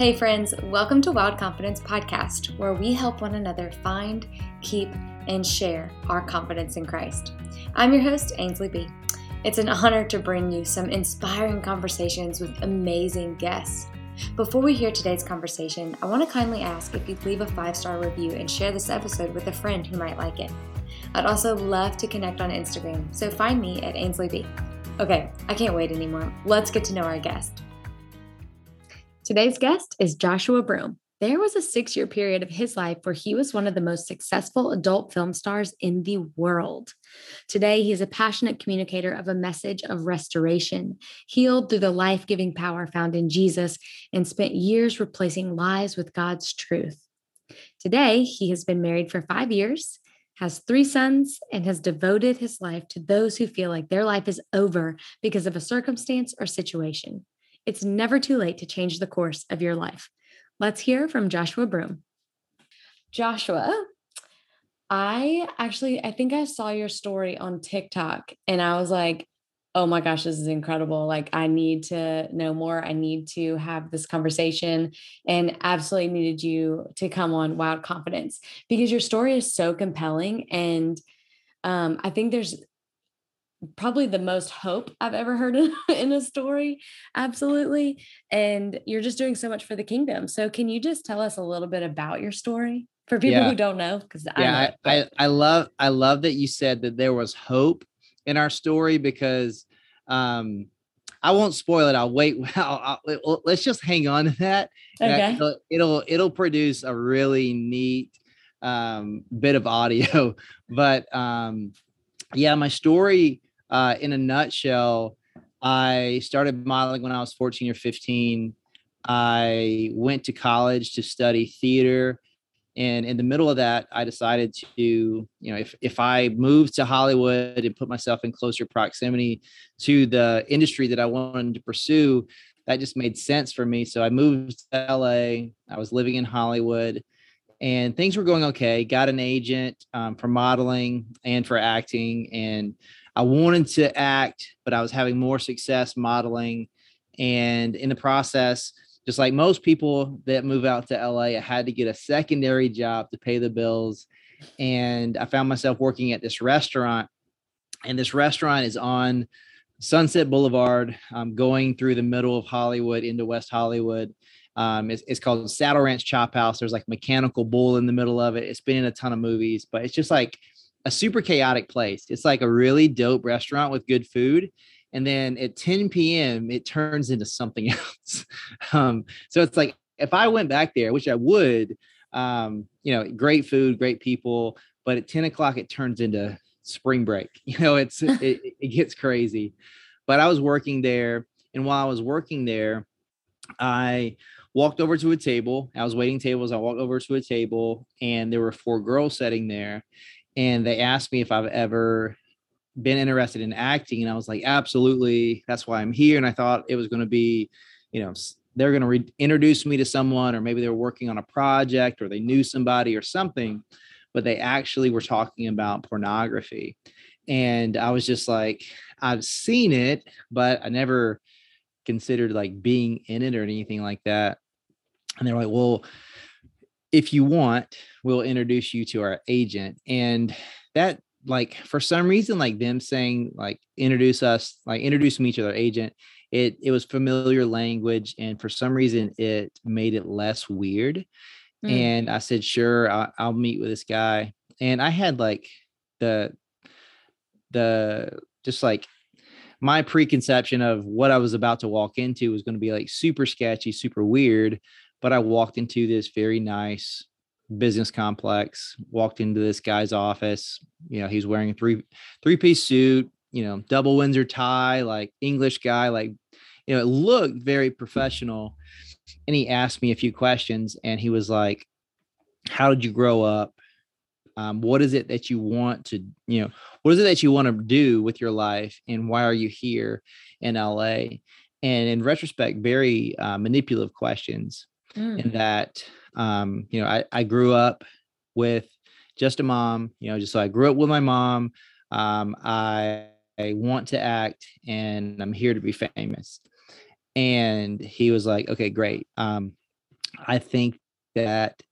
Hey, friends, welcome to Wild Confidence Podcast, where we help one another find, keep, and share our confidence in Christ. I'm your host, Ainsley B. It's an honor to bring you some inspiring conversations with amazing guests. Before we hear today's conversation, I want to kindly ask if you'd leave a five star review and share this episode with a friend who might like it. I'd also love to connect on Instagram, so find me at Ainsley B. Okay, I can't wait anymore. Let's get to know our guest. Today's guest is Joshua Broome. There was a six year period of his life where he was one of the most successful adult film stars in the world. Today, he is a passionate communicator of a message of restoration, healed through the life giving power found in Jesus, and spent years replacing lies with God's truth. Today, he has been married for five years, has three sons, and has devoted his life to those who feel like their life is over because of a circumstance or situation. It's never too late to change the course of your life. Let's hear from Joshua Broome. Joshua, I actually I think I saw your story on TikTok and I was like, "Oh my gosh, this is incredible. Like I need to know more. I need to have this conversation and absolutely needed you to come on Wild Confidence because your story is so compelling and um, I think there's probably the most hope I've ever heard in a story. Absolutely. And you're just doing so much for the kingdom. So can you just tell us a little bit about your story for people yeah. who don't know? Because yeah, I, I, I love I love that you said that there was hope in our story because um I won't spoil it. I'll wait. I'll, I'll, let's just hang on to that. Okay. It'll, it'll, it'll produce a really neat um, bit of audio. But um, yeah, my story uh, in a nutshell, I started modeling when I was 14 or 15. I went to college to study theater. And in the middle of that, I decided to, you know, if, if I moved to Hollywood and put myself in closer proximity to the industry that I wanted to pursue, that just made sense for me. So I moved to LA. I was living in Hollywood and things were going okay. Got an agent um, for modeling and for acting. And I wanted to act, but I was having more success modeling. And in the process, just like most people that move out to LA, I had to get a secondary job to pay the bills. And I found myself working at this restaurant. And this restaurant is on Sunset Boulevard, um, going through the middle of Hollywood into West Hollywood. Um, it's, it's, called Saddle Ranch Chop House. There's like mechanical bull in the middle of it. It's been in a ton of movies, but it's just like a super chaotic place. It's like a really dope restaurant with good food. And then at 10 p.m., it turns into something else. um, so it's like if I went back there, which I would, um, you know, great food, great people, but at 10 o'clock, it turns into spring break. You know, it's it, it gets crazy. But I was working there, and while I was working there, I walked over to a table. I was waiting tables. I walked over to a table, and there were four girls sitting there and they asked me if I've ever been interested in acting and I was like absolutely that's why I'm here and I thought it was going to be you know they're going to re- introduce me to someone or maybe they were working on a project or they knew somebody or something but they actually were talking about pornography and I was just like I've seen it but I never considered like being in it or anything like that and they were like well if you want, we'll introduce you to our agent. And that, like, for some reason, like them saying, like, introduce us, like, introduce me to their agent, it it was familiar language. And for some reason, it made it less weird. Mm. And I said, sure, I'll, I'll meet with this guy. And I had like the, the, just like my preconception of what I was about to walk into was going to be like super sketchy, super weird but I walked into this very nice business complex, walked into this guy's office. You know, he's wearing a three three piece suit, you know, double Windsor tie, like English guy, like, you know, it looked very professional. And he asked me a few questions and he was like, How did you grow up? Um, what is it that you want to, you know, what is it that you want to do with your life? And why are you here in LA? And in retrospect, very uh, manipulative questions mm. in that um, you know I, I grew up with just a mom you know just so i grew up with my mom um, I, I want to act and i'm here to be famous and he was like okay great um, I think that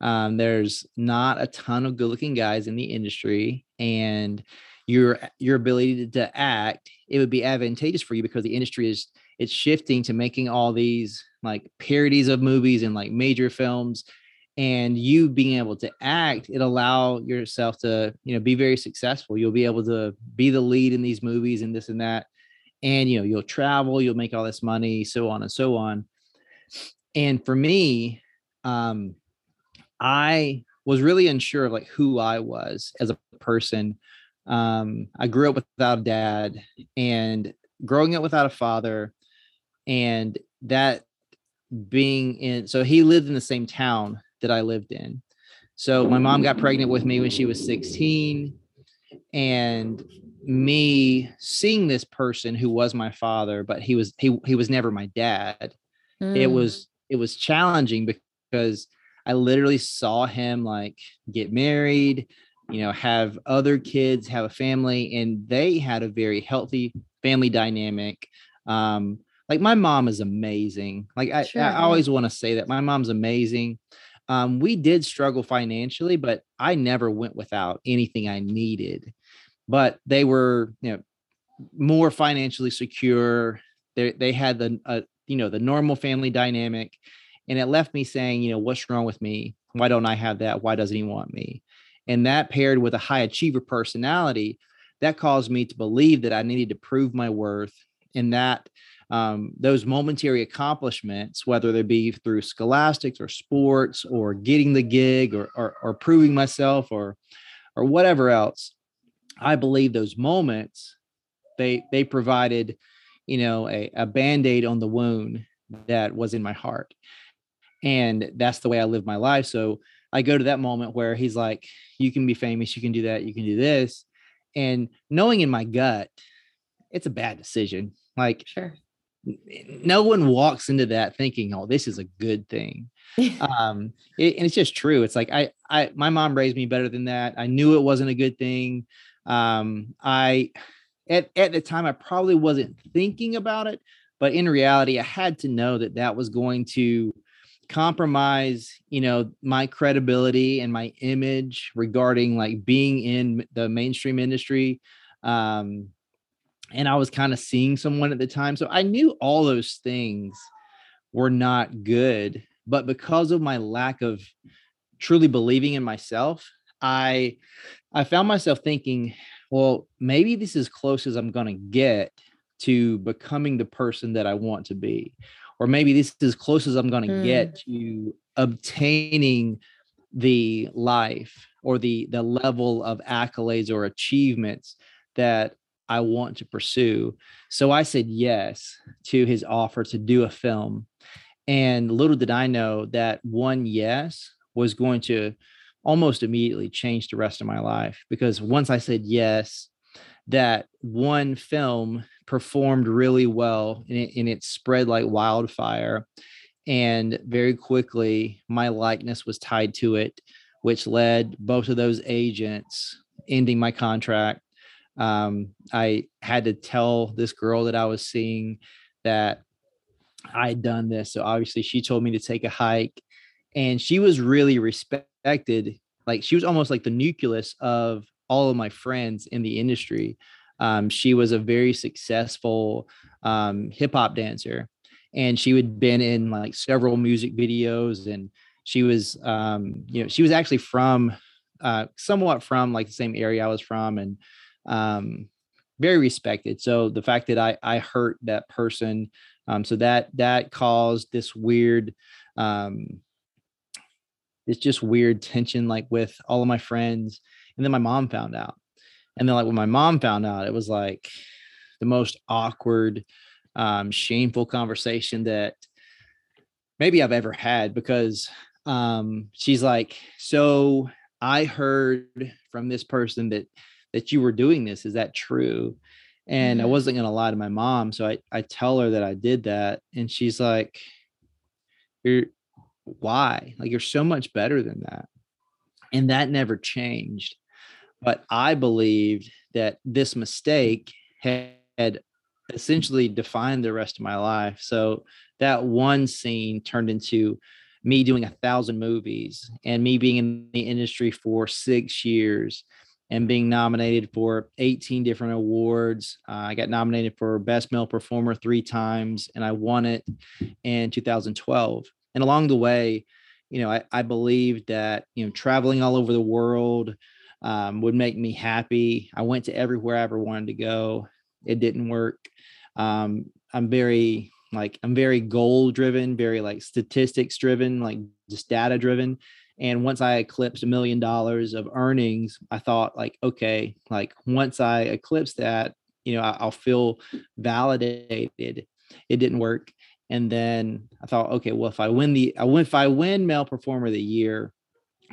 um, there's not a ton of good looking guys in the industry and your your ability to, to act it would be advantageous for you because the industry is it's shifting to making all these like parodies of movies and like major films and you being able to act it allow yourself to you know be very successful. You'll be able to be the lead in these movies and this and that and you know you'll travel you'll make all this money so on and so on. And for me um i was really unsure of like who i was as a person. Um i grew up without a dad and growing up without a father and that being in so he lived in the same town that I lived in. So my mom got pregnant with me when she was 16 and me seeing this person who was my father but he was he he was never my dad. Mm. It was it was challenging because I literally saw him like get married, you know, have other kids, have a family and they had a very healthy family dynamic. Um like my mom is amazing. Like I, sure. I always want to say that my mom's amazing. Um, we did struggle financially, but I never went without anything I needed. But they were, you know, more financially secure. They they had the uh, you know the normal family dynamic, and it left me saying, you know, what's wrong with me? Why don't I have that? Why doesn't he want me? And that paired with a high achiever personality, that caused me to believe that I needed to prove my worth, and that um, those momentary accomplishments, whether they be through scholastics or sports or getting the gig or, or, or proving myself or, or whatever else, I believe those moments, they, they provided, you know, a, a band-aid on the wound that was in my heart. And that's the way I live my life. So I go to that moment where he's like, you can be famous, you can do that, you can do this. And knowing in my gut, it's a bad decision. Like, sure no one walks into that thinking, "Oh, this is a good thing." um, it, and it's just true. It's like I, I, my mom raised me better than that. I knew it wasn't a good thing. Um, I, at at the time, I probably wasn't thinking about it, but in reality, I had to know that that was going to compromise you know my credibility and my image regarding like being in the mainstream industry um and I was kind of seeing someone at the time. So I knew all those things were not good, but because of my lack of truly believing in myself, I I found myself thinking, well, maybe this is close as I'm going to get to becoming the person that I want to be. Or maybe this is close as I'm going to mm. get to obtaining the life or the the level of accolades or achievements that I want to pursue. So I said yes to his offer to do a film. And little did I know that one yes was going to almost immediately change the rest of my life because once I said yes, that one film performed really well and it, and it spread like wildfire. And very quickly, my likeness was tied to it, which led both of those agents ending my contract um, I had to tell this girl that I was seeing that I had done this. So obviously she told me to take a hike and she was really respected. Like she was almost like the nucleus of all of my friends in the industry. Um, she was a very successful um, hip hop dancer and she had been in like several music videos and she was, um, you know, she was actually from uh, somewhat from like the same area I was from. And um, very respected. So the fact that I I hurt that person, um, so that that caused this weird, um, it's just weird tension like with all of my friends, and then my mom found out, and then like when my mom found out, it was like the most awkward, um, shameful conversation that maybe I've ever had because um, she's like, so I heard from this person that that you were doing this. Is that true? And mm-hmm. I wasn't going to lie to my mom. So I, I tell her that I did that. And she's like, You're why? Like, you're so much better than that. And that never changed. But I believed that this mistake had, had essentially defined the rest of my life. So that one scene turned into me doing a thousand movies and me being in the industry for six years and being nominated for 18 different awards. Uh, I got nominated for Best Male Performer three times, and I won it in 2012. And along the way, you know, I, I believed that, you know, traveling all over the world um, would make me happy. I went to everywhere I ever wanted to go. It didn't work. Um, I'm very, like, I'm very goal driven, very like statistics driven, like just data driven. And once I eclipsed a million dollars of earnings, I thought, like, okay, like once I eclipse that, you know, I'll feel validated. It didn't work. And then I thought, okay, well, if I win the, I if I win male performer of the year,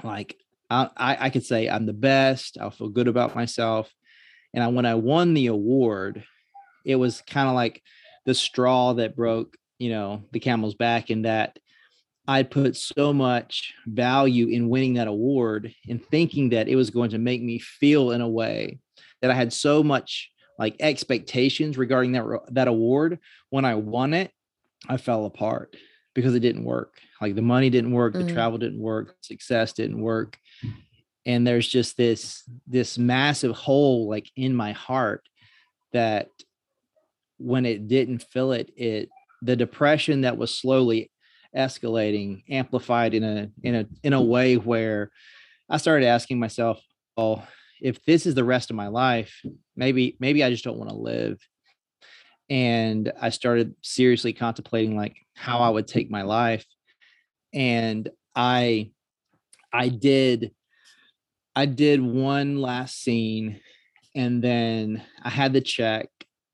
like I, I, I could say I'm the best. I'll feel good about myself. And I, when I won the award, it was kind of like the straw that broke, you know, the camel's back in that I put so much value in winning that award and thinking that it was going to make me feel in a way that I had so much like expectations regarding that that award when I won it I fell apart because it didn't work. Like the money didn't work, the mm. travel didn't work, success didn't work. And there's just this this massive hole like in my heart that when it didn't fill it, it the depression that was slowly escalating amplified in a in a in a way where I started asking myself, well, if this is the rest of my life, maybe maybe I just don't want to live and I started seriously contemplating like how I would take my life. And I I did I did one last scene and then I had the check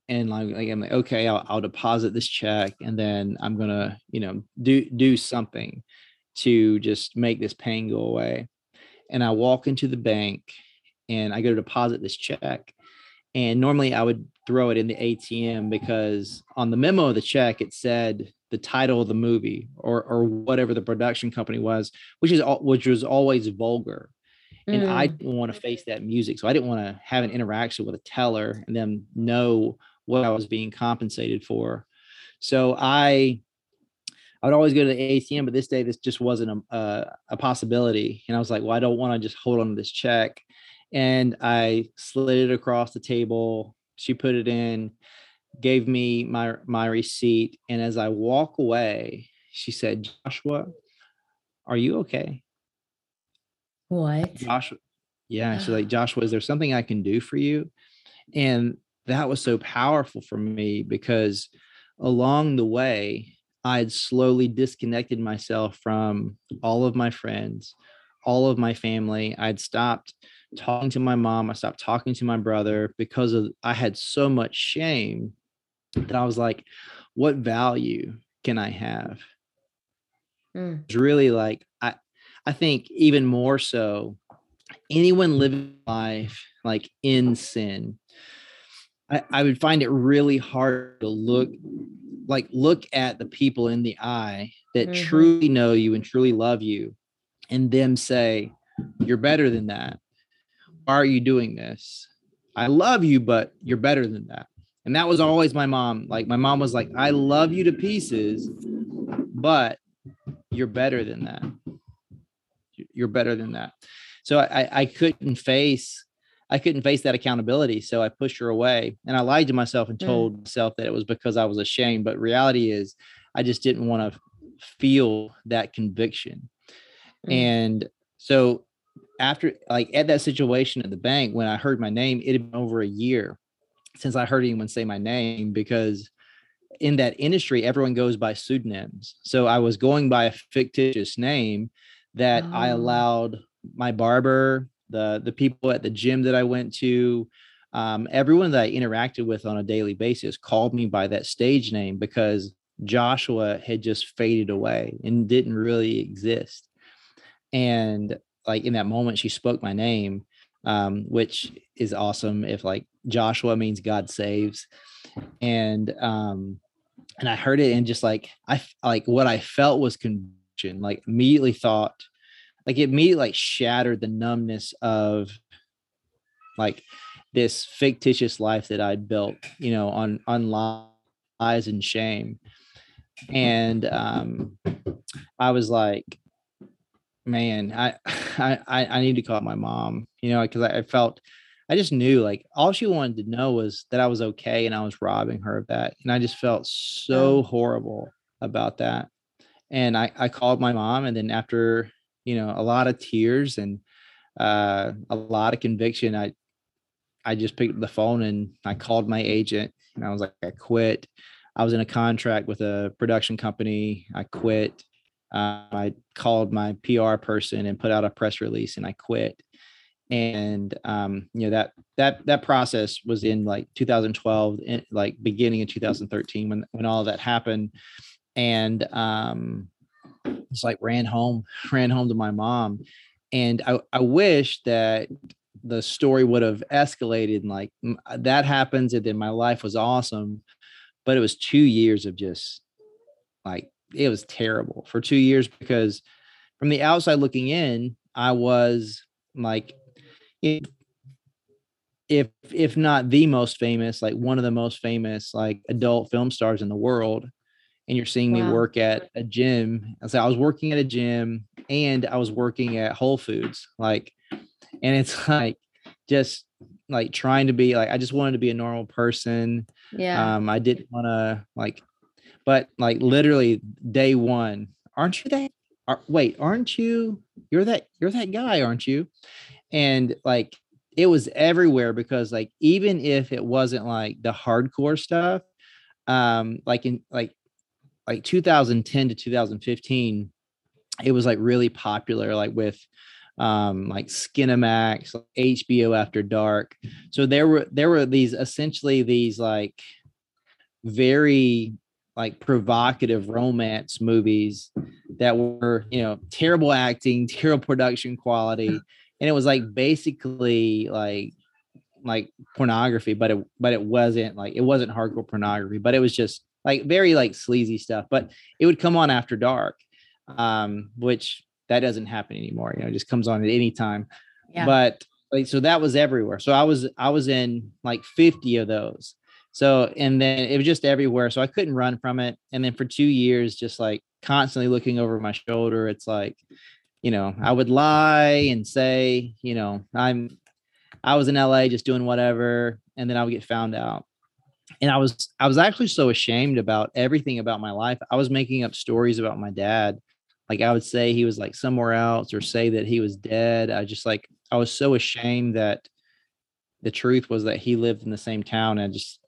and like, like I'm like, okay, I'll, I'll deposit this check and then I'm gonna, you know, do do something to just make this pain go away. And I walk into the bank and I go to deposit this check and normally I would throw it in the ATM because on the memo of the check it said the title of the movie or or whatever the production company was, which is which was always vulgar. And mm. I didn't want to face that music. So I didn't want to have an interaction with a teller and then know what I was being compensated for. So I I would always go to the ATM, but this day this just wasn't a, a, a possibility. And I was like, well, I don't want to just hold on to this check and I slid it across the table. She put it in, gave me my my receipt, and as I walk away, she said, "Joshua, are you okay?" What? Joshua. Yeah, she's like, "Joshua, is there something I can do for you?" And that was so powerful for me because along the way, I had slowly disconnected myself from all of my friends, all of my family. I'd stopped talking to my mom. I stopped talking to my brother because of I had so much shame that I was like, what value can I have? Mm. It's really like I I think even more so, anyone living life like in sin, I, I would find it really hard to look like look at the people in the eye that mm-hmm. truly know you and truly love you and them say, You're better than that why are you doing this? I love you, but you're better than that. And that was always my mom. Like my mom was like, I love you to pieces, but you're better than that. You're better than that. So I, I couldn't face, I couldn't face that accountability. So I pushed her away and I lied to myself and mm. told mm. myself that it was because I was ashamed. But reality is I just didn't want to feel that conviction. Mm. And so after like at that situation at the bank when I heard my name, it had been over a year since I heard anyone say my name because in that industry everyone goes by pseudonyms. So I was going by a fictitious name that oh. I allowed my barber, the the people at the gym that I went to, um, everyone that I interacted with on a daily basis called me by that stage name because Joshua had just faded away and didn't really exist. And like in that moment she spoke my name um, which is awesome if like joshua means god saves and um and i heard it and just like i like what i felt was conviction like immediately thought like it immediately like shattered the numbness of like this fictitious life that i'd built you know on on lies and shame and um, I was like, man, I, I, I need to call my mom, you know, because I, I felt, I just knew like all she wanted to know was that I was okay and I was robbing her of that. And I just felt so horrible about that. And I, I called my mom and then after, you know, a lot of tears and uh, a lot of conviction, I, I just picked up the phone and I called my agent and I was like, I quit. I was in a contract with a production company. I quit. Uh, I called my PR person and put out a press release and I quit. And um, you know that that that process was in like 2012, in, like beginning in 2013 when when all of that happened. And um, it's like ran home, ran home to my mom. And I, I wish that the story would have escalated and like uh, that happens and then my life was awesome but it was two years of just like it was terrible for two years because from the outside looking in i was like if if if not the most famous like one of the most famous like adult film stars in the world and you're seeing wow. me work at a gym i so i was working at a gym and i was working at whole foods like and it's like just like trying to be like I just wanted to be a normal person. Yeah. Um, I didn't want to like, but like literally day one, aren't you that? Are, wait, aren't you? You're that. You're that guy, aren't you? And like it was everywhere because like even if it wasn't like the hardcore stuff, um, like in like like 2010 to 2015, it was like really popular, like with um like Skinemax, HBO After Dark. So there were there were these essentially these like very like provocative romance movies that were, you know, terrible acting, terrible production quality. And it was like basically like like pornography, but it but it wasn't like it wasn't hardcore pornography, but it was just like very like sleazy stuff. But it would come on after dark, um, which that doesn't happen anymore. You know, it just comes on at any time. Yeah. But like so that was everywhere. So I was I was in like 50 of those. So and then it was just everywhere. So I couldn't run from it. And then for two years, just like constantly looking over my shoulder, it's like, you know, I would lie and say, you know, I'm I was in LA just doing whatever, and then I would get found out. And I was I was actually so ashamed about everything about my life. I was making up stories about my dad like I would say he was like somewhere else or say that he was dead. I just like I was so ashamed that the truth was that he lived in the same town and just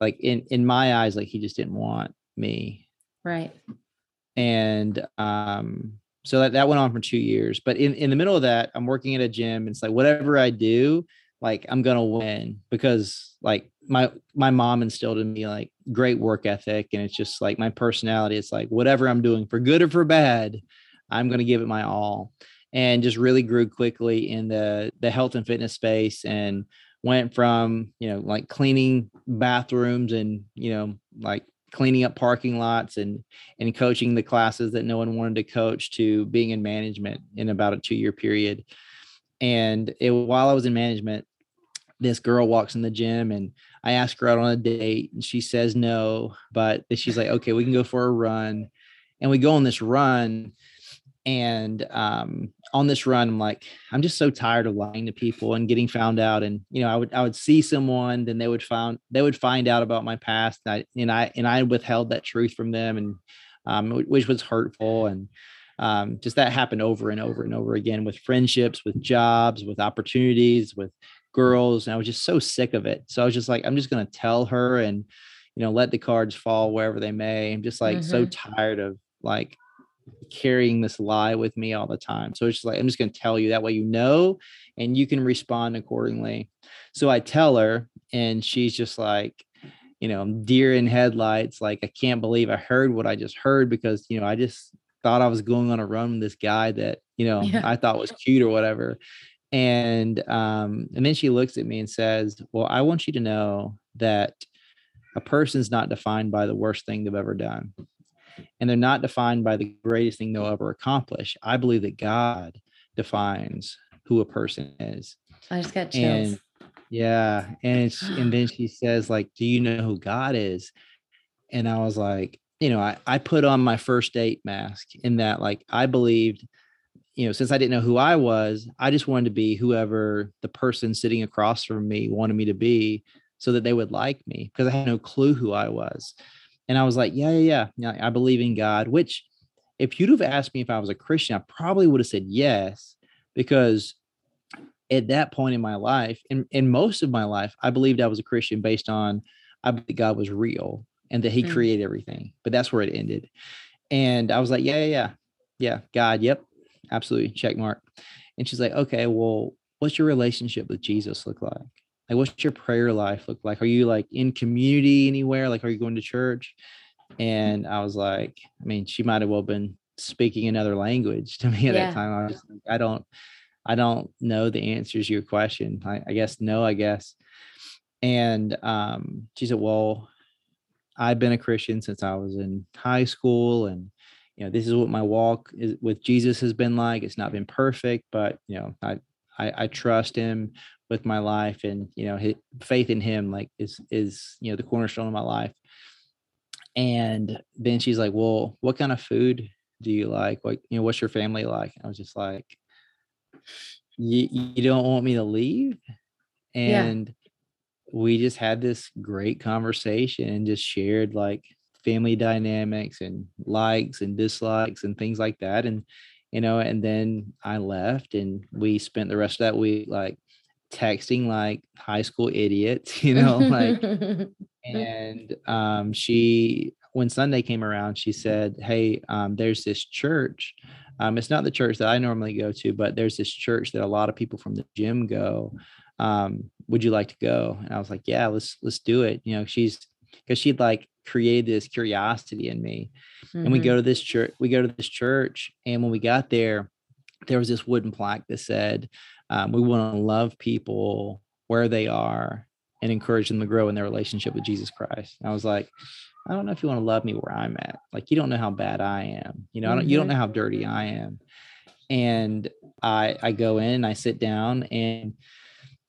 like in in my eyes like he just didn't want me. Right. And um so that that went on for 2 years, but in in the middle of that I'm working at a gym and it's like whatever I do like I'm going to win because like my my mom instilled in me like great work ethic and it's just like my personality it's like whatever i'm doing for good or for bad i'm going to give it my all. And just really grew quickly in the the health and fitness space and went from you know like cleaning bathrooms and you know like cleaning up parking lots and and coaching the classes that no one wanted to coach to being in management in about a 2 year period. And it, while i was in management this girl walks in the gym and I ask her out on a date and she says no, but she's like, okay, we can go for a run. And we go on this run. And um, on this run, I'm like, I'm just so tired of lying to people and getting found out. And you know, I would I would see someone, then they would find they would find out about my past, and I and I and I withheld that truth from them, and um, which was hurtful. And um, just that happened over and over and over again with friendships, with jobs, with opportunities, with girls and i was just so sick of it. So i was just like i'm just going to tell her and you know let the cards fall wherever they may. I'm just like mm-hmm. so tired of like carrying this lie with me all the time. So it's just like i'm just going to tell you. That way you know and you can respond accordingly. So i tell her and she's just like you know deer in headlights. Like i can't believe i heard what i just heard because you know i just thought i was going on a run with this guy that you know yeah. i thought was cute or whatever and um, and then she looks at me and says, "Well, I want you to know that a person's not defined by the worst thing they've ever done, and they're not defined by the greatest thing they'll ever accomplish. I believe that God defines who a person is." I just got chills. And, yeah, and it's and then she says, "Like, do you know who God is?" And I was like, you know, I, I put on my first date mask in that, like, I believed, you know, since I didn't know who I was, I just wanted to be whoever the person sitting across from me wanted me to be so that they would like me because I had no clue who I was. And I was like, yeah, yeah, yeah, I believe in God, which if you'd have asked me if I was a Christian, I probably would have said yes, because at that point in my life, in, in most of my life, I believed I was a Christian based on I believe God was real and that He mm. created everything. But that's where it ended. And I was like, yeah, yeah, yeah, yeah, God, yep, absolutely, check mark. And she's like, okay, well, what's your relationship with Jesus look like? Like, what's your prayer life look like? Are you like in community anywhere? Like, are you going to church? And I was like, I mean, she might have well been speaking another language to me at yeah. that time. I was like, I don't, I don't know the answers to your question. I, I guess no, I guess. And um, she said, Well, I've been a Christian since I was in high school, and you know, this is what my walk is, with Jesus has been like. It's not been perfect, but you know, I I, I trust Him with my life, and you know, his, faith in Him like is is you know the cornerstone of my life. And then she's like, "Well, what kind of food do you like? What you know, what's your family like?" And I was just like, "You you don't want me to leave?" And yeah we just had this great conversation and just shared like family dynamics and likes and dislikes and things like that and you know and then i left and we spent the rest of that week like texting like high school idiots you know like and um she when sunday came around she said hey um there's this church um it's not the church that i normally go to but there's this church that a lot of people from the gym go um, would you like to go? And I was like, yeah, let's, let's do it. You know, she's, cause she'd like created this curiosity in me. Mm-hmm. And we go mm-hmm. to this church, we go to this church. And when we got there, there was this wooden plaque that said, um, we want to love people where they are and encourage them to grow in their relationship with Jesus Christ. And I was like, I don't know if you want to love me where I'm at. Like, you don't know how bad I am. You know, mm-hmm. I don't, you don't mm-hmm. know how dirty I am. And I, I go in, I sit down and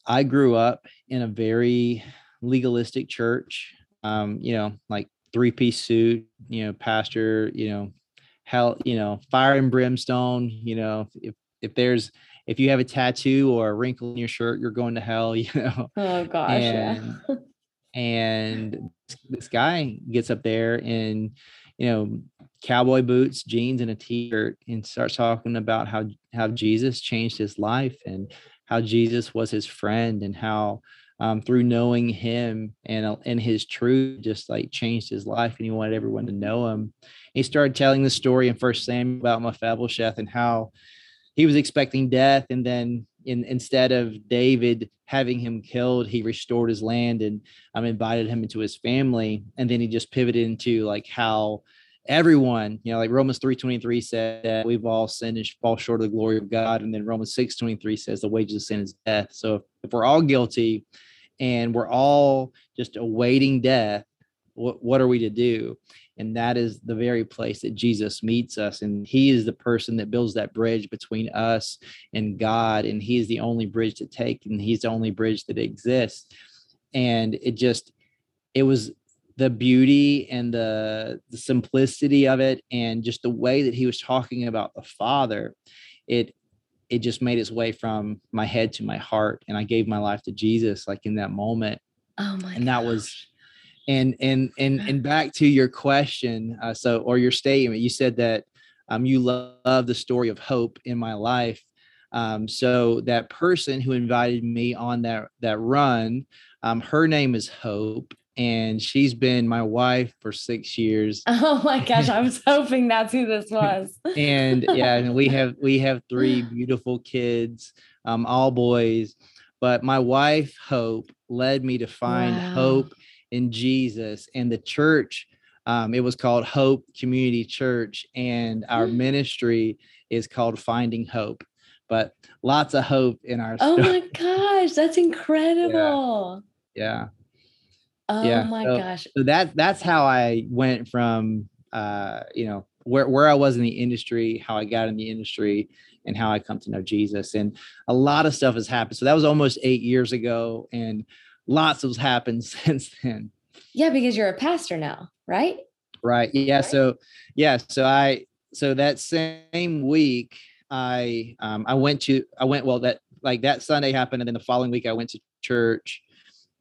I grew up in a very legalistic church. Um, you know, like three piece suit, you know, pastor, you know, hell, you know, fire and brimstone, you know, if if there's if you have a tattoo or a wrinkle in your shirt, you're going to hell, you know. Oh gosh. And, yeah. and this guy gets up there in, you know, cowboy boots, jeans, and a t-shirt and starts talking about how how Jesus changed his life and how Jesus was his friend and how um, through knowing him and uh, and his truth just like changed his life and he wanted everyone to know him. He started telling the story in First Samuel about Mephibosheth and how he was expecting death and then in, instead of David having him killed, he restored his land and um, invited him into his family. And then he just pivoted into like how everyone, you know, like Romans 3:23 said that we've all sinned and fall short of the glory of God. And then Romans 6:23 says the wages of sin is death. So if, if we're all guilty and we're all just awaiting death, what, what are we to do? And that is the very place that Jesus meets us. And he is the person that builds that bridge between us and God. And he is the only bridge to take, and he's the only bridge that exists. And it just, it was the beauty and the, the simplicity of it and just the way that he was talking about the father it it just made its way from my head to my heart and i gave my life to jesus like in that moment. Oh my and that was and and and and back to your question uh, so or your statement you said that um you love the story of hope in my life. Um so that person who invited me on that that run um her name is hope and she's been my wife for six years. Oh my gosh, I was hoping that's who this was. and yeah, and we have we have three beautiful kids, um, all boys. But my wife, Hope, led me to find wow. hope in Jesus and the church. Um, it was called Hope Community Church, and our mm. ministry is called Finding Hope. But lots of hope in our. Oh story. my gosh, that's incredible! yeah. yeah. Oh yeah. my so, gosh. So that that's how I went from uh, you know, where where I was in the industry, how I got in the industry, and how I come to know Jesus. And a lot of stuff has happened. So that was almost eight years ago, and lots has happened since then. Yeah, because you're a pastor now, right? Right. Yeah. So yeah. So I so that same week I um I went to I went well that like that Sunday happened and then the following week I went to church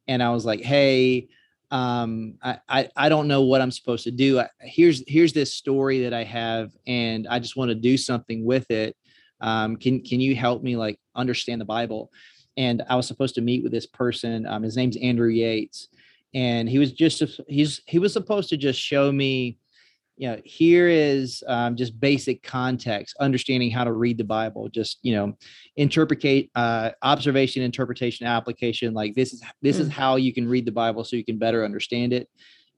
and I was like, hey, um, I, I, I don't know what I'm supposed to do. I, here's here's this story that I have, and I just want to do something with it. Um, can can you help me like understand the Bible? And I was supposed to meet with this person. Um, his name's Andrew Yates, and he was just he's he was supposed to just show me you know here is um, just basic context understanding how to read the bible just you know interpret uh, observation interpretation application like this is this mm. is how you can read the bible so you can better understand it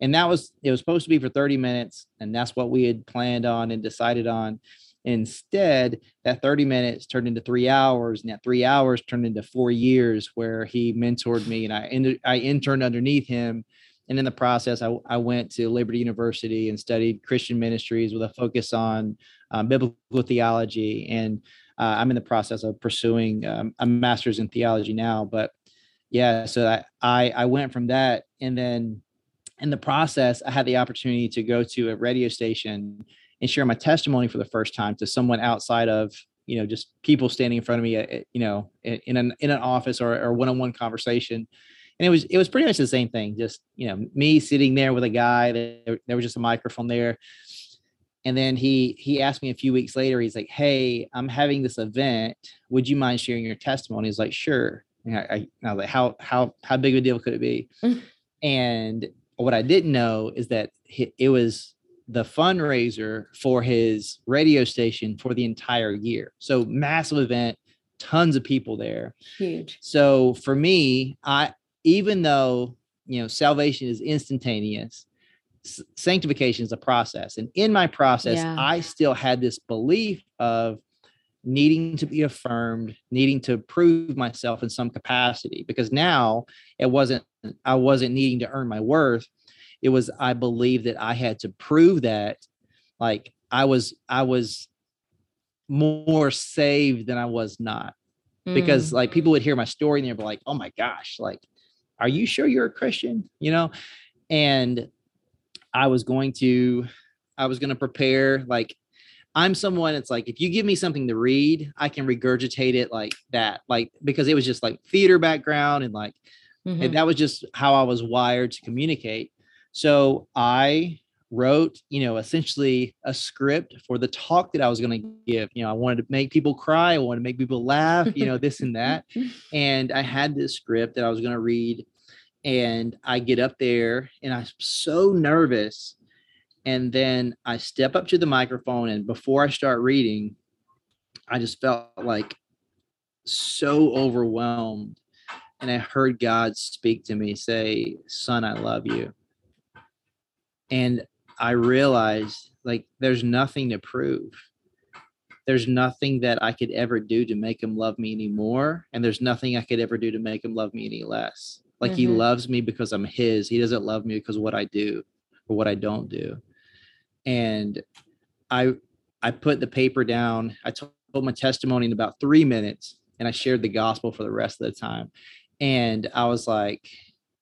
and that was it was supposed to be for 30 minutes and that's what we had planned on and decided on instead that 30 minutes turned into three hours and that three hours turned into four years where he mentored me and i, I interned underneath him and in the process, I, I went to Liberty University and studied Christian ministries with a focus on um, biblical theology. And uh, I'm in the process of pursuing um, a master's in theology now. But yeah, so I, I, I went from that, and then in the process, I had the opportunity to go to a radio station and share my testimony for the first time to someone outside of you know just people standing in front of me, uh, you know, in an in an office or, or one-on-one conversation and it was it was pretty much the same thing. Just you know, me sitting there with a guy. There, there was just a microphone there, and then he he asked me a few weeks later. He's like, "Hey, I'm having this event. Would you mind sharing your testimony?" He's like, "Sure." And I, I, I was like, "How how how big of a deal could it be?" Mm. and what I didn't know is that it was the fundraiser for his radio station for the entire year. So massive event, tons of people there. Huge. So for me, I even though you know salvation is instantaneous sanctification is a process and in my process yeah. i still had this belief of needing to be affirmed needing to prove myself in some capacity because now it wasn't i wasn't needing to earn my worth it was i believed that i had to prove that like i was i was more saved than i was not because mm. like people would hear my story and they'd be like oh my gosh like are you sure you're a Christian? You know, and I was going to, I was going to prepare like I'm someone it's like if you give me something to read, I can regurgitate it like that. Like because it was just like theater background and like mm-hmm. and that was just how I was wired to communicate. So I wrote, you know, essentially a script for the talk that I was going to give. You know, I wanted to make people cry, I wanted to make people laugh, you know, this and that. And I had this script that I was going to read and I get up there and I'm so nervous. And then I step up to the microphone, and before I start reading, I just felt like so overwhelmed. And I heard God speak to me, say, Son, I love you. And I realized like there's nothing to prove. There's nothing that I could ever do to make him love me anymore. And there's nothing I could ever do to make him love me any less. Like mm-hmm. he loves me because I'm his. He doesn't love me because of what I do or what I don't do. And I I put the paper down. I told my testimony in about three minutes and I shared the gospel for the rest of the time. And I was like,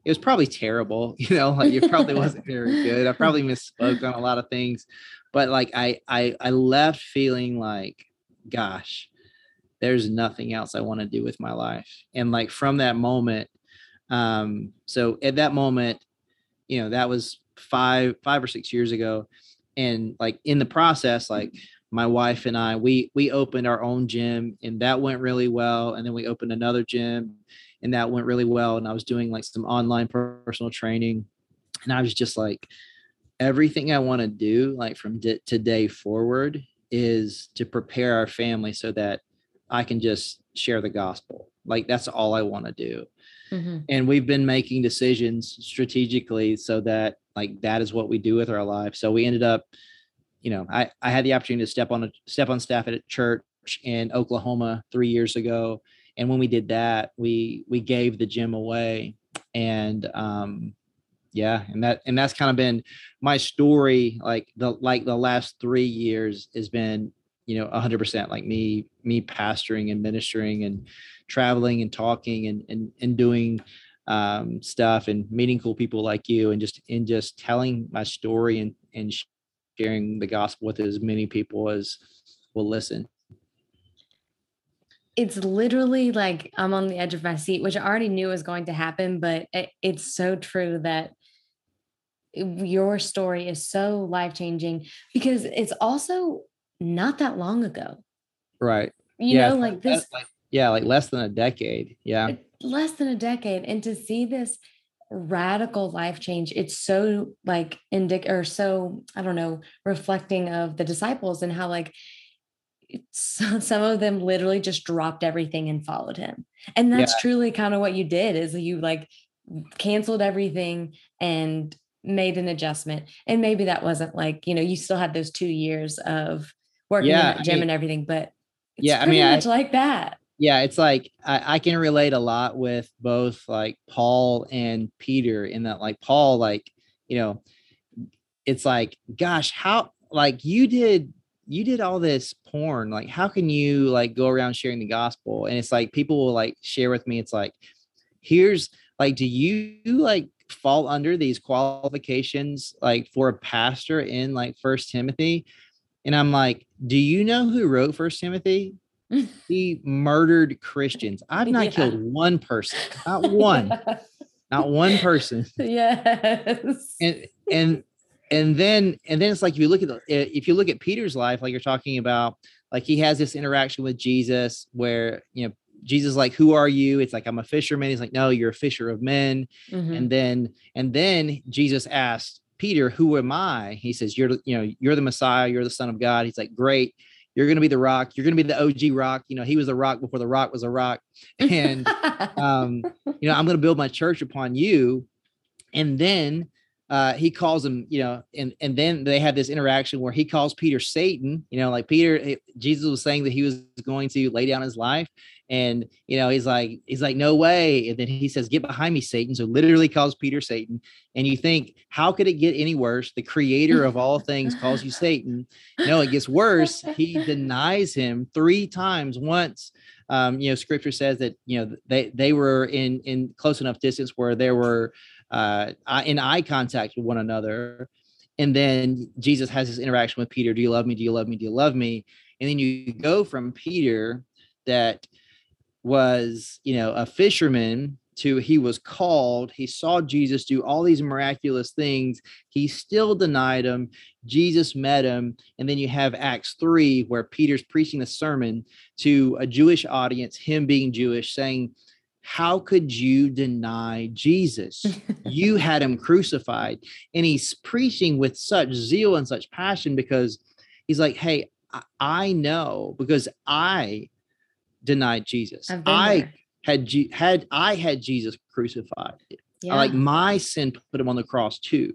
it was probably terrible, you know, like it probably wasn't very good. I probably misspoke on a lot of things, but like I I I left feeling like, gosh, there's nothing else I want to do with my life. And like from that moment, um, so at that moment, you know, that was five, five or six years ago. And like in the process, like my wife and I, we we opened our own gym and that went really well. And then we opened another gym and that went really well. And I was doing like some online personal training. And I was just like, everything I want to do, like from d- today forward, is to prepare our family so that I can just share the gospel. Like that's all I want to do. Mm-hmm. And we've been making decisions strategically so that like that is what we do with our life. So we ended up, you know, I, I had the opportunity to step on a step on staff at a church in Oklahoma three years ago. And when we did that, we we gave the gym away. And um yeah, and that and that's kind of been my story. Like the like the last three years has been, you know, hundred percent like me, me pastoring and ministering and traveling and talking and and, and doing um, stuff and meeting cool people like you and just in just telling my story and and sharing the gospel with as many people as will listen it's literally like I'm on the edge of my seat, which I already knew was going to happen, but it, it's so true that your story is so life changing because it's also not that long ago. Right. You yeah, know, like this. Like, yeah, like less than a decade. Yeah. Less than a decade. And to see this radical life change, it's so like indic or so, I don't know, reflecting of the disciples and how like some of them literally just dropped everything and followed him. And that's yeah. truly kind of what you did is you like canceled everything and made an adjustment. And maybe that wasn't like, you know, you still had those two years of working yeah, in that gym I mean, and everything, but yeah, I mean, much I, like that. Yeah, it's like I, I can relate a lot with both like Paul and Peter in that like Paul, like, you know, it's like, gosh, how like you did you did all this porn like how can you like go around sharing the gospel? And it's like people will like share with me it's like here's like do you like fall under these qualifications like for a pastor in like first timothy? And i'm like do you know who wrote first timothy? He murdered christians. I've not yeah. killed one person not one not one person. Yes. And and and then and then it's like if you look at the if you look at peter's life like you're talking about like he has this interaction with jesus where you know jesus like who are you? It's like i'm a fisherman. He's like no you're a fisher of men. Mm-hmm. and then and then jesus asked peter who am i? He says you're you know you're the messiah you're the son of god. He's like great. You're going to be the rock. You're going to be the og rock. You know he was a rock before the rock was a rock. And um you know i'm going to build my church upon you. And then uh, he calls him, you know, and and then they have this interaction where he calls Peter Satan, you know, like Peter, eh, Jesus was saying that he was going to lay down his life, and you know, he's like, he's like, no way, and then he says, "Get behind me, Satan." So literally calls Peter Satan, and you think, how could it get any worse? The Creator of all things calls you Satan. No, it gets worse. He denies him three times. Once, um, you know, Scripture says that you know they they were in in close enough distance where there were uh, in eye contact with one another. And then Jesus has this interaction with Peter Do you love me? Do you love me? Do you love me? And then you go from Peter, that was, you know, a fisherman to he was called. He saw Jesus do all these miraculous things. He still denied him. Jesus met him. And then you have Acts 3, where Peter's preaching the sermon to a Jewish audience, him being Jewish, saying, how could you deny Jesus? you had him crucified. And he's preaching with such zeal and such passion because he's like, hey, I know because I denied Jesus. I had had I had Jesus crucified. Yeah. Like my sin put him on the cross too.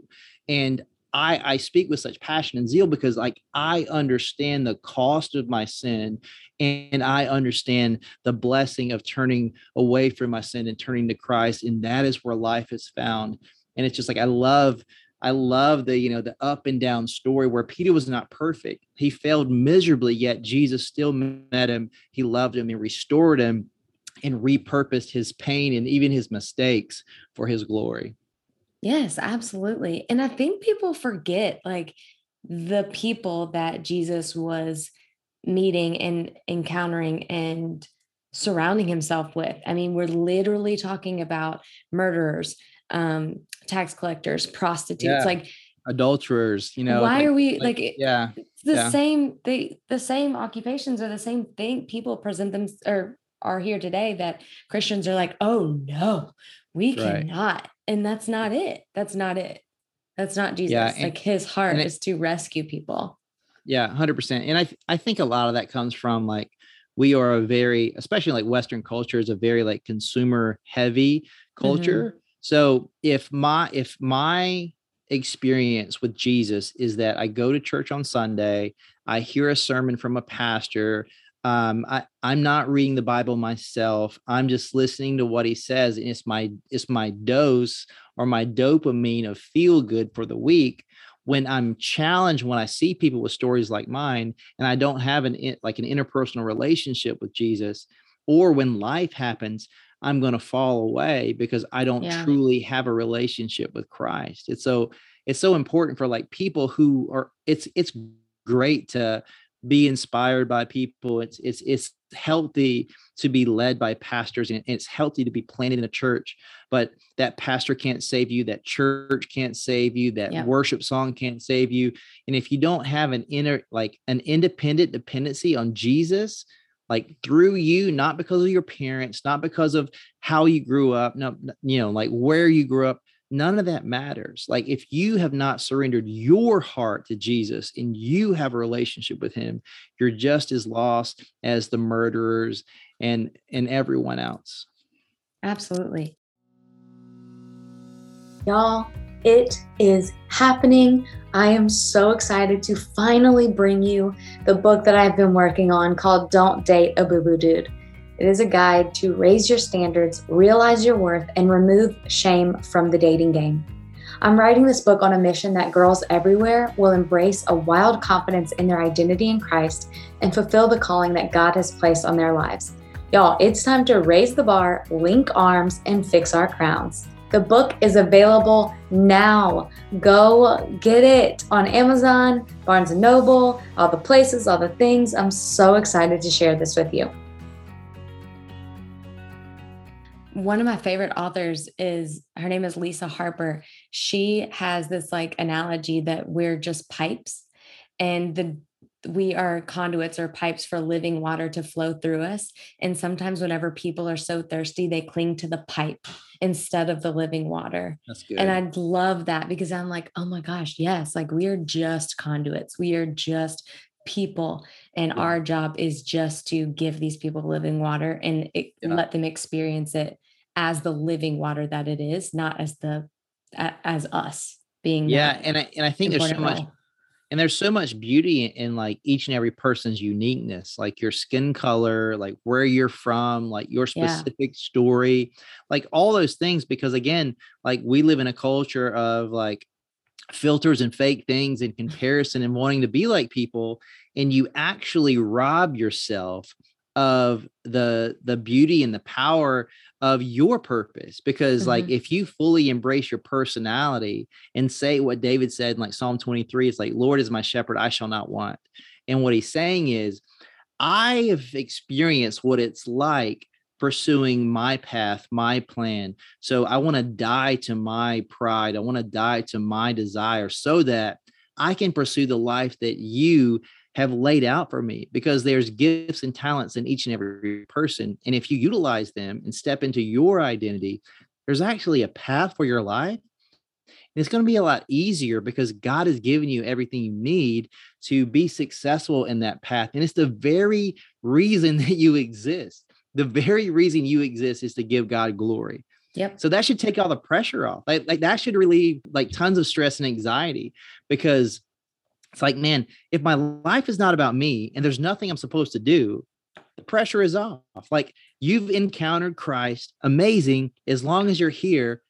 And I, I speak with such passion and zeal because like I understand the cost of my sin and I understand the blessing of turning away from my sin and turning to Christ. And that is where life is found. And it's just like I love I love the, you know, the up and down story where Peter was not perfect. He failed miserably, yet Jesus still met him. He loved him and restored him and repurposed his pain and even his mistakes for his glory. Yes, absolutely. And I think people forget like the people that Jesus was meeting and encountering and surrounding himself with. I mean, we're literally talking about murderers, um, tax collectors, prostitutes, yeah. like adulterers, you know. Why like, are we like, like yeah, the yeah. same they the same occupations are the same thing people present them or are here today that Christians are like, oh no, we right. cannot. And that's not it. That's not it. That's not Jesus. Yeah, and, like his heart it, is to rescue people. Yeah, 100%. And I I think a lot of that comes from like we are a very especially like western culture is a very like consumer heavy mm-hmm. culture. Mm-hmm. So if my if my experience with Jesus is that I go to church on Sunday, I hear a sermon from a pastor, um, I, I'm not reading the Bible myself. I'm just listening to what he says, and it's my it's my dose or my dopamine of feel good for the week. When I'm challenged, when I see people with stories like mine, and I don't have an like an interpersonal relationship with Jesus, or when life happens, I'm going to fall away because I don't Yeah. truly have a relationship with Christ. It's so it's so important for like people who are it's it's great to be inspired by people. It's it's it's healthy to be led by pastors and it's healthy to be planted in a church, but that pastor can't save you, that church can't save you, that Yep. worship song can't save you. And if you don't have an inner like an independent dependency on Jesus, like through you, not because of your parents, not because of how you grew up, no, you know, like where you grew up, none of that matters. Like if you have not surrendered your heart to Jesus and you have a relationship with him, you're just as lost as the murderers and and everyone else. Absolutely. Y'all, it is happening. I am so excited to finally bring you the book that I've been working on called Don't Date a Boo Boo Dude. It is a guide to raise your standards, realize your worth, and remove shame from the dating game. I'm writing this book on a mission that girls everywhere will embrace a wild confidence in their identity in Christ and fulfill the calling that God has placed on their lives. Y'all, it's time to raise the bar, link arms, and fix our crowns. The book is available now. Go get it on Amazon, Barnes and Noble, all the places, all the things. I'm so excited to share this with you. One of my favorite authors is her name is Lisa Harper. She has this like analogy that we're just pipes and the we are conduits or pipes for living water to flow through us. And sometimes, whenever people are so thirsty, they cling to the pipe instead of the living water. That's good. And I love that because I'm like, oh my gosh, yes, like we are just conduits. We are just people. And Yeah. our job is just to give these people living water and it, Yeah. let them experience it as the living water that it is, not as the as us being yeah, and I and I think there's so much and there's so much beauty in, like each and every person's uniqueness like your skin color like where you're from like your Yeah. specific story like all those things because again like we live in a culture of like filters and fake things and comparison and wanting to be like people and you actually rob yourself of the the beauty and the power of your purpose because like mm-hmm. if you fully embrace your personality and say what David said in like Psalm 23 it's like Lord is my shepherd I shall not want. And what he's saying is I have experienced what it's like pursuing my path my plan. So I want to die to my pride. I want to die to my desire so that I can pursue the life that you have laid out for me because there's gifts and talents in each and every person. And if you utilize them and step into your identity, there's actually a path for your life. And it's going to be a lot easier because God has given you everything you need to be successful in that path. And it's the very reason that you exist. The very reason you exist is to give God glory. Yep. So that should take all the pressure off. Like, like that should relieve like tons of stress and anxiety because it's like, man, if my life is not about me and there's nothing I'm supposed to do, the pressure is off. Like you've encountered Christ, amazing. As long as you're here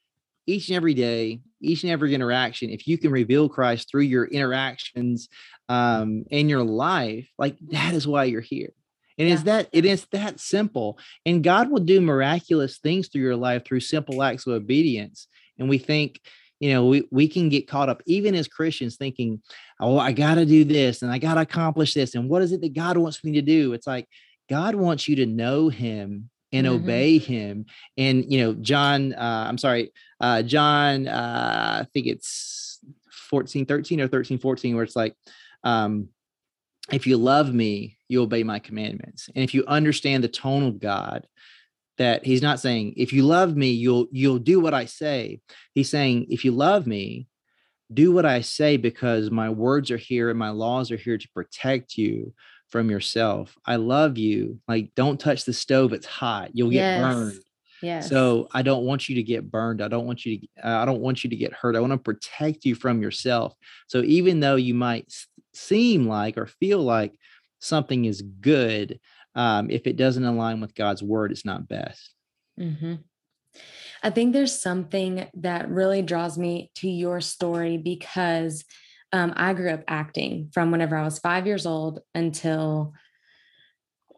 each and every day, each and every interaction, if you can reveal Christ through your interactions um, in your life, like that is why you're here. And it's that it is that simple. And God will do miraculous things through your life through simple acts of obedience. And we think, you know, we, we can get caught up even as Christians thinking, oh, I got to do this and I got to accomplish this. And what is it that God wants me to do? It's like God wants you to know him and Mhm. obey him. And, you know, John, uh, I'm sorry, uh, John, uh, I think it's 14, 13 or 13, 14, where it's like, um, if you love me, you obey my commandments. And if you understand the tone of God, that he's not saying, if you love me, you'll you'll do what I say. He's saying, if you love me, do what I say because my words are here and my laws are here to protect you from yourself. I love you. Like, don't touch the stove, it's hot. You'll get Yes. burned. Yes. So I don't want you to get burned. I don't want you to. uh, I don't want you to get hurt. I want to protect you from yourself. So even though you might seem like or feel like something is good, um, if it doesn't align with God's word, it's not best. hmm I think there's something that really draws me to your story because um, I grew up acting from whenever I was five years old until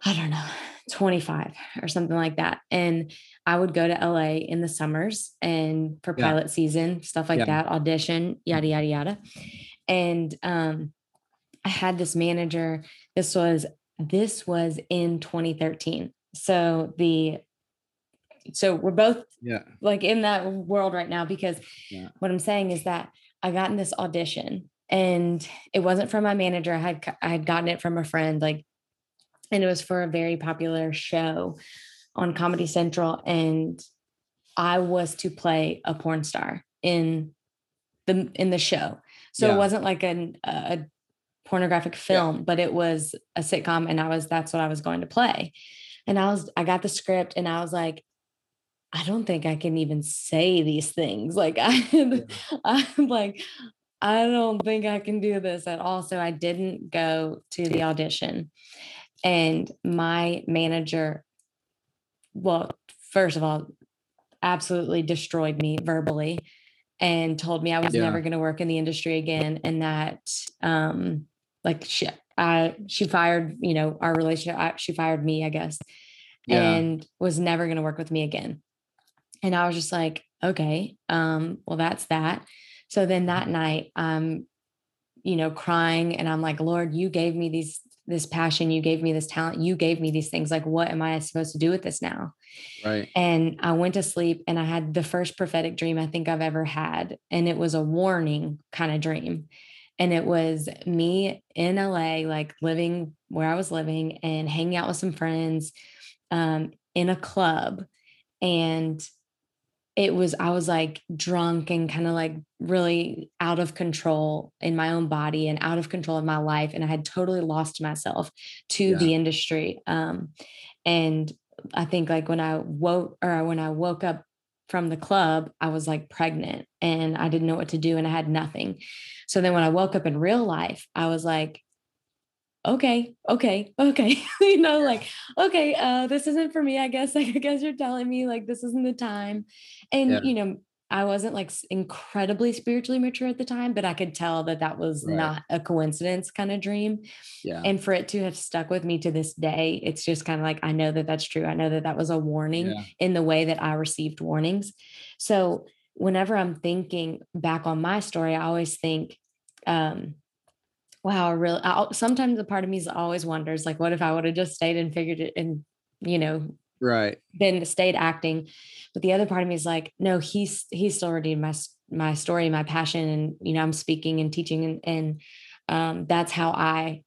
I don't know, 25 or something like that. And I would go to LA in the summers and for pilot yeah. season, stuff like yeah. that, audition, yada, yada, yada. And um, I had this manager. This was this was in 2013. So the so we're both yeah like in that world right now because yeah. what I'm saying is that I got in this audition and it wasn't from my manager. I had I had gotten it from a friend like and it was for a very popular show on Comedy Central and I was to play a porn star in the in the show. So yeah. it wasn't like an, a pornographic film, yeah. but it was a sitcom and I was that's what I was going to play. And I was I got the script and I was like I don't think I can even say these things. Like I yeah. I'm like I don't think I can do this at all. So I didn't go to the audition. And my manager, well, first of all, absolutely destroyed me verbally and told me I was yeah. never going to work in the industry again and that um like she I she fired, you know, our relationship I, she fired me, I guess. Yeah. And was never going to work with me again. And I was just like, okay, um well that's that. So then that mm-hmm. night I'm you know crying and I'm like, "Lord, you gave me these this passion, you gave me this talent, you gave me these things. Like what am I supposed to do with this now?" Right. And I went to sleep and I had the first prophetic dream I think I've ever had and it was a warning kind of dream and it was me in LA, like living where I was living and hanging out with some friends um, in a club. And it was, I was like drunk and kind of like really out of control in my own body and out of control of my life. And I had totally lost myself to yeah. the industry. Um, and I think like when I woke or when I woke up from the club, I was like pregnant and I didn't know what to do and I had nothing. So then when I woke up in real life, I was like, okay, okay, okay, you know, like, okay, uh, this isn't for me. I guess, like, I guess you're telling me like this isn't the time. And, yeah. you know, I wasn't like incredibly spiritually mature at the time, but I could tell that that was right. not a coincidence kind of dream. Yeah. And for it to have stuck with me to this day, it's just kind of like, I know that that's true. I know that that was a warning yeah. in the way that I received warnings. So whenever I'm thinking back on my story, I always think, um, wow, really, I'll, sometimes a part of me always wonders, like, what if I would have just stayed and figured it and, you know, right then stayed acting but the other part of me is like no he's he's still redeemed my my story my passion and you know i'm speaking and teaching and, and um, that's how i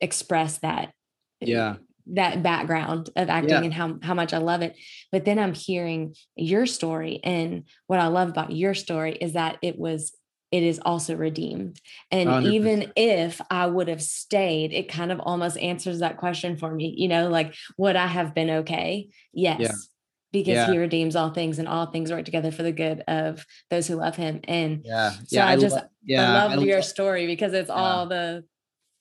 express that yeah that background of acting yeah. and how how much I love it. But then I'm hearing your story and what I love about your story is that it was it is also redeemed. And 100%. even if I would have stayed, it kind of almost answers that question for me, you know, like would I have been okay? Yes. Yeah. Because yeah. he redeems all things and all things work together for the good of those who love him. And yeah, so yeah, I, I just lo- yeah, I love I your story because it's all the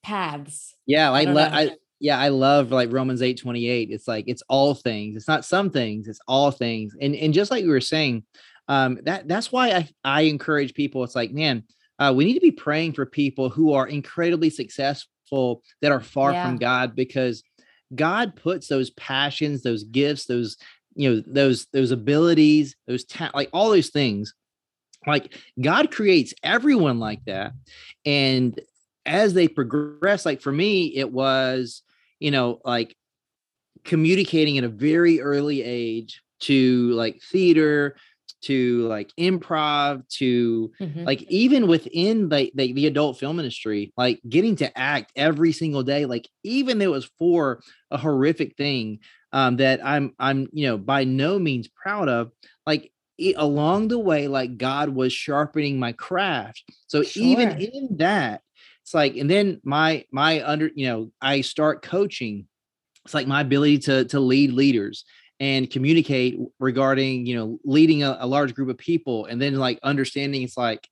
paths. Yeah, I, love I yeah, I love like Romans 8 28. It's like it's all things, it's not some things, it's all things. And and just like we were saying, um, that that's why I, I encourage people. It's like, man, uh, we need to be praying for people who are incredibly successful that are far yeah. from God because God puts those passions, those gifts, those you know those those abilities, those ta- like all those things. Like God creates everyone like that, and as they progress, like for me, it was you know like communicating at a very early age to like theater to like improv to mm-hmm. like even within the, the, the adult film industry like getting to act every single day like even though it was for a horrific thing um that i'm i'm you know by no means proud of like it, along the way like god was sharpening my craft so sure. even in that it's like and then my my under you know i start coaching it's like my ability to to lead leaders and communicate regarding you know leading a, a, large group of people and then like understanding it's like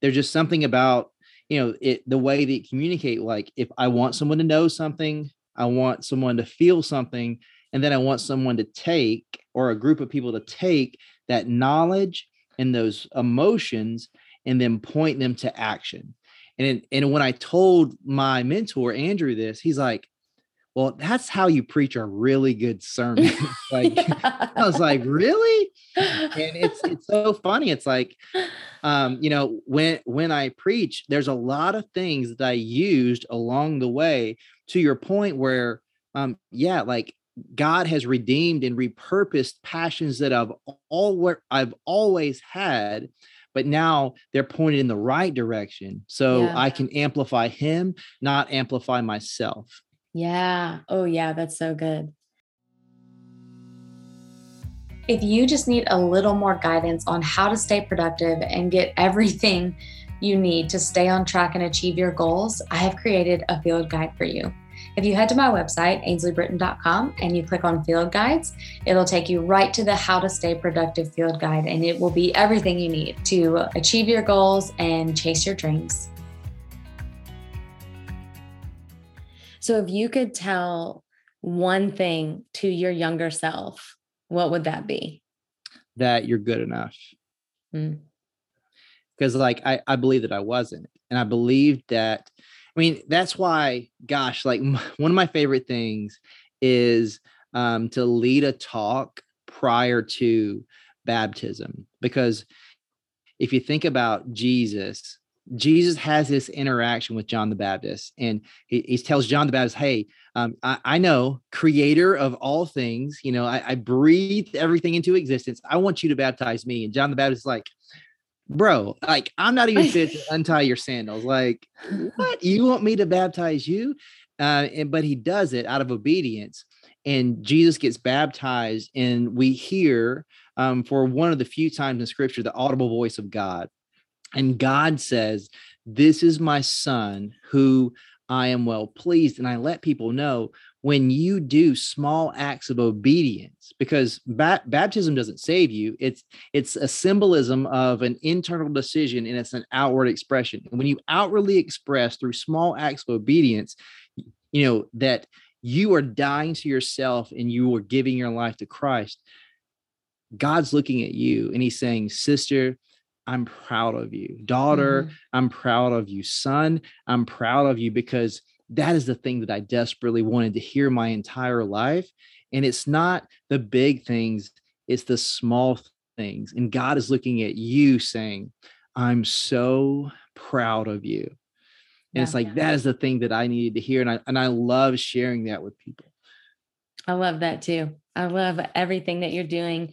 there's just something about you know it the way that communicate like if i want someone to know something i want someone to feel something and then i want someone to take or a group of people to take that knowledge and those emotions and then point them to action. And and when i told my mentor andrew this he's like well, that's how you preach a really good sermon. like I was like, really? And it's it's so funny. It's like, um, you know, when when I preach, there's a lot of things that I used along the way to your point where um, yeah, like God has redeemed and repurposed passions that I've all I've always had, but now they're pointed in the right direction. So yeah. I can amplify him, not amplify myself. Yeah. Oh, yeah. That's so good. If you just need a little more guidance on how to stay productive and get everything you need to stay on track and achieve your goals, I have created a field guide for you. If you head to my website, ainsleyBritain.com, and you click on field guides, it'll take you right to the How to Stay Productive field guide, and it will be everything you need to achieve your goals and chase your dreams. So if you could tell one thing to your younger self, what would that be? That you're good enough. Because mm. like I, I believe that I wasn't. And I believed that, I mean, that's why, gosh, like one of my favorite things is um, to lead a talk prior to baptism. Because if you think about Jesus, Jesus has this interaction with John the Baptist, and he, he tells John the Baptist, "Hey, um, I, I, know, Creator of all things. You know, I, I breathed everything into existence. I want you to baptize me." And John the Baptist is like, "Bro, like I'm not even fit to untie your sandals. Like, what? You want me to baptize you?" Uh, and but he does it out of obedience, and Jesus gets baptized, and we hear um, for one of the few times in Scripture the audible voice of God and God says, This is my son who I am well pleased. And I let people know when you do small acts of obedience, because ba- baptism doesn't save you, it's it's a symbolism of an internal decision and it's an outward expression. And when you outwardly express through small acts of obedience, you know, that you are dying to yourself and you are giving your life to Christ. God's looking at you and he's saying, Sister, I'm proud of you. Daughter, mm-hmm. I'm proud of you. Son, I'm proud of you because that is the thing that I desperately wanted to hear my entire life. And it's not the big things, it's the small things. And God is looking at you saying, I'm so proud of you. And yeah, it's like yeah. that is the thing that I needed to hear. And I and I love sharing that with people. I love that too. I love everything that you're doing.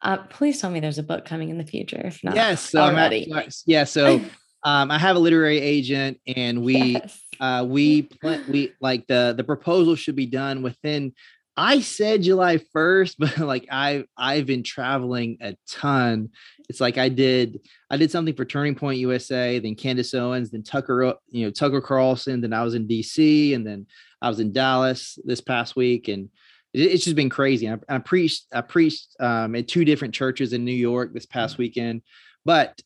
Uh, please tell me there's a book coming in the future. If not, yes, so already. At, yeah. So um, I have a literary agent, and we yes. uh, we we like the the proposal should be done within. I said July 1st, but like I I've been traveling a ton. It's like I did I did something for Turning Point USA, then Candace Owens, then Tucker, you know, Tucker Carlson, then I was in DC, and then I was in Dallas this past week. And it's just been crazy. I, I preached I preached um, at two different churches in New York this past mm. weekend, but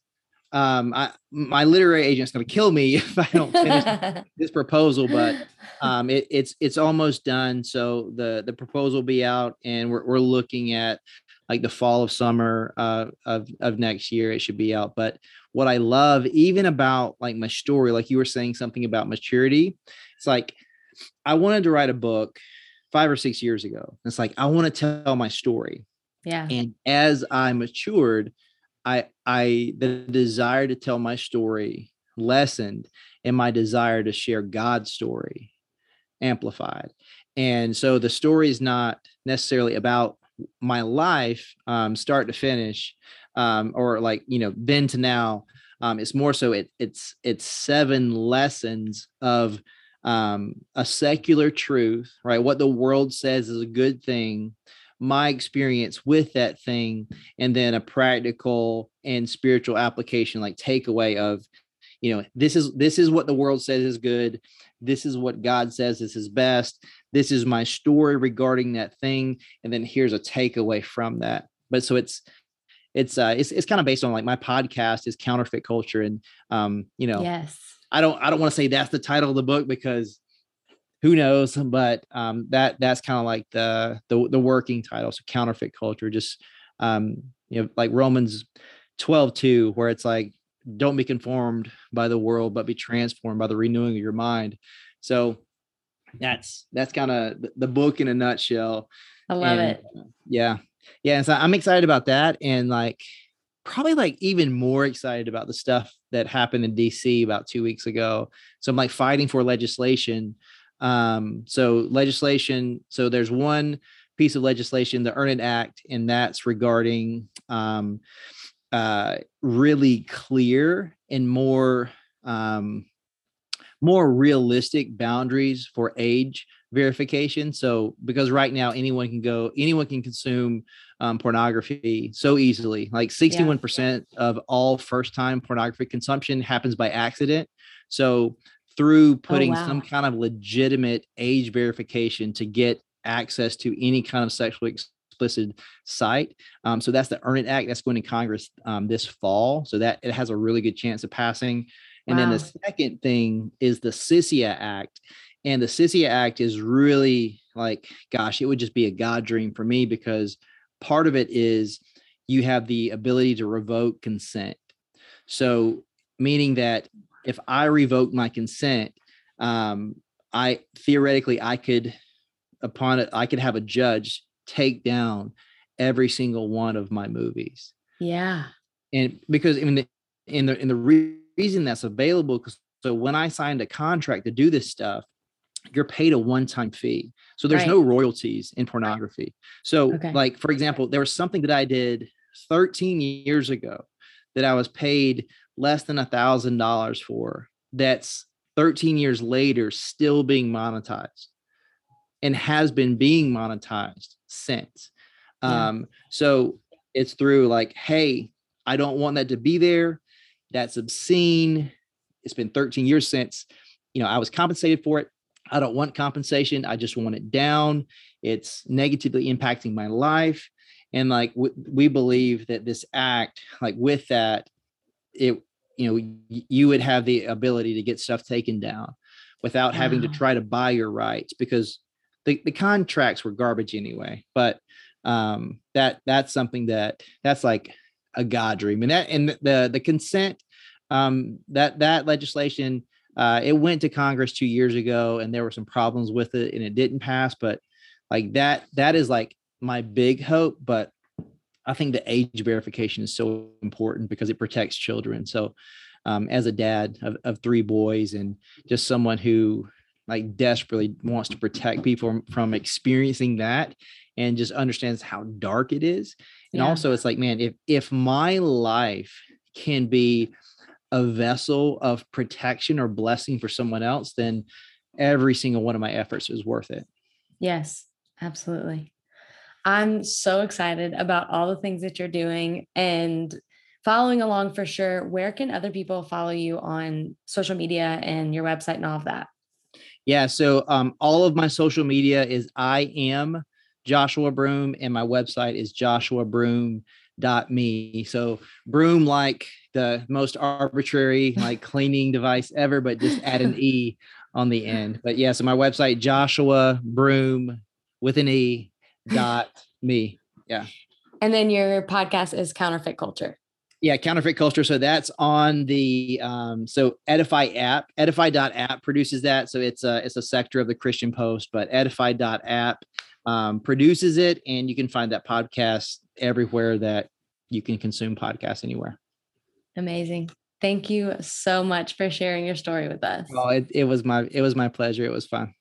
um, I, my literary agent's going to kill me if I don't finish this proposal. But um, it, it's it's almost done. So the the proposal will be out, and we're we're looking at like the fall of summer uh, of of next year. It should be out. But what I love, even about like my story, like you were saying something about maturity, it's like I wanted to write a book five or six years ago. It's like I want to tell my story. Yeah. And as I matured, I I the desire to tell my story lessened and my desire to share God's story amplified. And so the story is not necessarily about my life, um, start to finish, um, or like you know, then to now. Um, it's more so it, it's it's seven lessons of um, a secular truth, right? What the world says is a good thing, my experience with that thing, and then a practical and spiritual application, like takeaway of, you know, this is this is what the world says is good. This is what God says is his best. This is my story regarding that thing, and then here's a takeaway from that. But so it's it's uh it's it's kind of based on like my podcast is counterfeit culture and um you know yes I don't I don't want to say that's the title of the book because who knows, but um, that that's kind of like the, the the working title. So counterfeit culture, just um, you know, like Romans 12, 2, where it's like, don't be conformed by the world, but be transformed by the renewing of your mind. So that's that's kind of the book in a nutshell. I love and, it. Yeah. Yeah. And so I'm excited about that. And like probably like even more excited about the stuff that happened in DC about two weeks ago. So I'm like fighting for legislation. Um, so legislation, so there's one piece of legislation, the Earn It Act, and that's regarding um, uh, really clear and more um, more realistic boundaries for age verification. So because right now anyone can go, anyone can consume um, pornography so easily. Like 61% yeah. of all first time pornography consumption happens by accident. So through oh, putting oh, wow. some kind of legitimate age verification to get access to any kind of sexually explicit site. Um, so that's the Earn It Act that's going to Congress um, this fall. So that it has a really good chance of passing. And wow. then the second thing is the SISEA Act. And the SISEA Act is really like, gosh, it would just be a God dream for me because part of it is you have the ability to revoke consent. So, meaning that if I revoke my consent, um, I theoretically I could, upon it, I could have a judge take down every single one of my movies. Yeah. And because I mean, the, in the in the reason that's available, because so when I signed a contract to do this stuff, you're paid a one-time fee. So there's right. no royalties in pornography. So okay. like for example, there was something that I did 13 years ago that I was paid less than a thousand dollars for that's 13 years later still being monetized and has been being monetized since. Yeah. Um, so it's through like, hey, I don't want that to be there. That's obscene. It's been 13 years since, you know, I was compensated for it. I don't want compensation. I just want it down. It's negatively impacting my life. And like w- we believe that this act, like with that, it, you know, y- you would have the ability to get stuff taken down without having to try to buy your rights because the, the contracts were garbage anyway. But um, that that's something that that's like a god dream. And that and the the consent um, that that legislation uh, it went to Congress two years ago, and there were some problems with it, and it didn't pass. But like that, that is like my big hope. But I think the age verification is so important because it protects children. So, um, as a dad of, of three boys and just someone who like desperately wants to protect people from, experiencing that and just understands how dark it is. And yeah. also, it's like, man, if if my life can be a vessel of protection or blessing for someone else, then every single one of my efforts is worth it. Yes, absolutely. I'm so excited about all the things that you're doing and following along for sure. Where can other people follow you on social media and your website and all of that? Yeah, so um, all of my social media is I am Joshua Broome, and my website is Joshua Broome dot me so broom like the most arbitrary like cleaning device ever but just add an e on the end. But yeah so my website joshua Broom with an e dot me. Yeah. And then your podcast is counterfeit culture yeah counterfeit culture so that's on the um so edify app edify.app produces that so it's a it's a sector of the christian post but edify.app um, produces it and you can find that podcast everywhere that you can consume podcasts anywhere. Amazing. Thank you so much for sharing your story with us. Oh, it, it was my it was my pleasure. It was fun.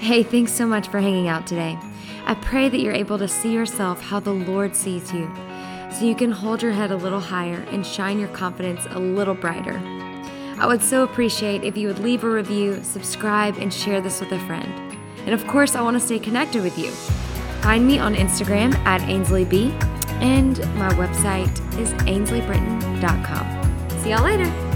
Hey, thanks so much for hanging out today. I pray that you're able to see yourself how the Lord sees you, so you can hold your head a little higher and shine your confidence a little brighter. I would so appreciate if you would leave a review, subscribe, and share this with a friend. And of course, I want to stay connected with you. Find me on Instagram at AinsleyB, and my website is ainsleybritain.com. See y'all later.